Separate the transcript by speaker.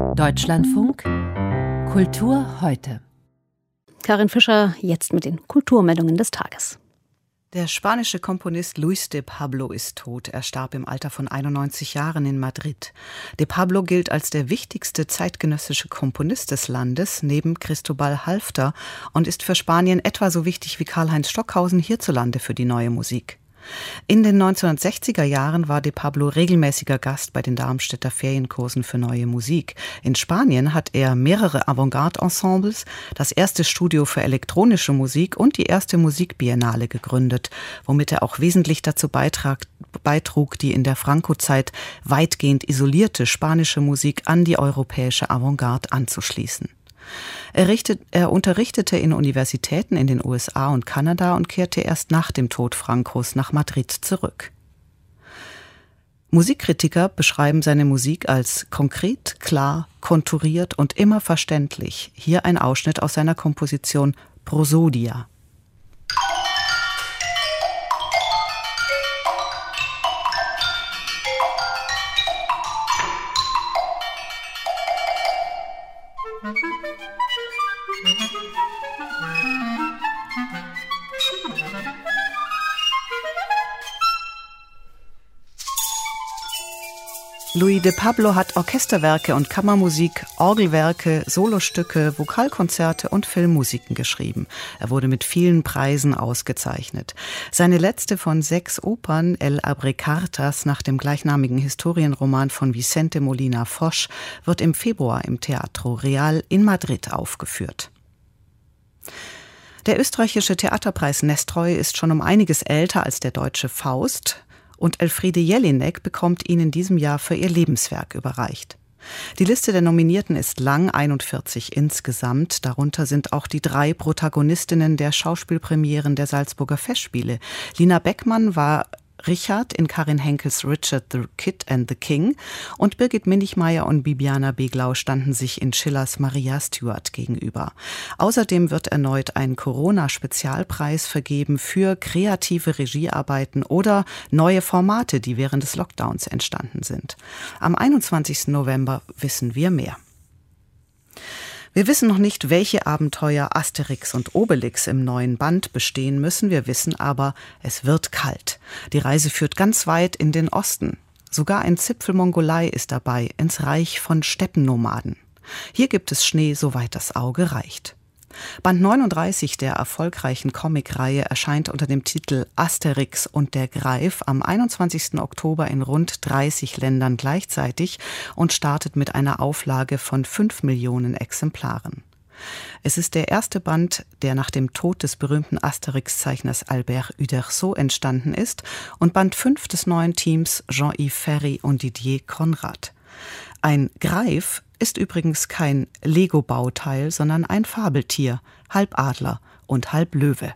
Speaker 1: Deutschlandfunk Kultur heute.
Speaker 2: Karin Fischer jetzt mit den Kulturmeldungen des Tages.
Speaker 3: Der spanische Komponist Luis de Pablo ist tot. Er starb im Alter von 91 Jahren in Madrid. De Pablo gilt als der wichtigste zeitgenössische Komponist des Landes neben Cristobal Halfter und ist für Spanien etwa so wichtig wie Karl-Heinz Stockhausen hierzulande für die neue Musik. In den 1960er Jahren war De Pablo regelmäßiger Gast bei den Darmstädter Ferienkursen für neue Musik. In Spanien hat er mehrere Avantgarde-Ensembles, das erste Studio für elektronische Musik und die erste Musikbiennale gegründet, womit er auch wesentlich dazu beitrag, beitrug, die in der Franco-Zeit weitgehend isolierte spanische Musik an die europäische Avantgarde anzuschließen. Er, richtet, er unterrichtete in Universitäten in den USA und Kanada und kehrte erst nach dem Tod Francos nach Madrid zurück. Musikkritiker beschreiben seine Musik als konkret, klar, konturiert und immer verständlich. Hier ein Ausschnitt aus seiner Komposition Prosodia. Louis de Pablo hat Orchesterwerke und Kammermusik, Orgelwerke, Solostücke, Vokalkonzerte und Filmmusiken geschrieben. Er wurde mit vielen Preisen ausgezeichnet. Seine letzte von sechs Opern, El Abrecartas, nach dem gleichnamigen Historienroman von Vicente Molina Fosch, wird im Februar im Teatro Real in Madrid aufgeführt. Der österreichische Theaterpreis Nestroy ist schon um einiges älter als der deutsche Faust und Elfriede Jelinek bekommt ihn in diesem Jahr für ihr Lebenswerk überreicht. Die Liste der Nominierten ist lang, 41 insgesamt. Darunter sind auch die drei Protagonistinnen der Schauspielpremieren der Salzburger Festspiele. Lina Beckmann war Richard in Karin Henkels Richard the Kid and the King und Birgit Minichmeier und Bibiana Beglau standen sich in Schillers Maria Stuart gegenüber. Außerdem wird erneut ein Corona-Spezialpreis vergeben für kreative Regiearbeiten oder neue Formate, die während des Lockdowns entstanden sind. Am 21. November wissen wir mehr. Wir wissen noch nicht, welche Abenteuer Asterix und Obelix im neuen Band bestehen müssen. Wir wissen aber, es wird kalt. Die Reise führt ganz weit in den Osten. Sogar ein Zipfel Mongolei ist dabei, ins Reich von Steppennomaden. Hier gibt es Schnee, soweit das Auge reicht. Band 39 der erfolgreichen Comicreihe erscheint unter dem Titel Asterix und der Greif am 21. Oktober in rund 30 Ländern gleichzeitig und startet mit einer Auflage von 5 Millionen Exemplaren. Es ist der erste Band, der nach dem Tod des berühmten Asterix-Zeichners Albert Uderzo entstanden ist und Band 5 des neuen Teams Jean-Yves Ferry und Didier Conrad. Ein Greif ist übrigens kein Lego-Bauteil, sondern ein Fabeltier, halb Adler und halb Löwe.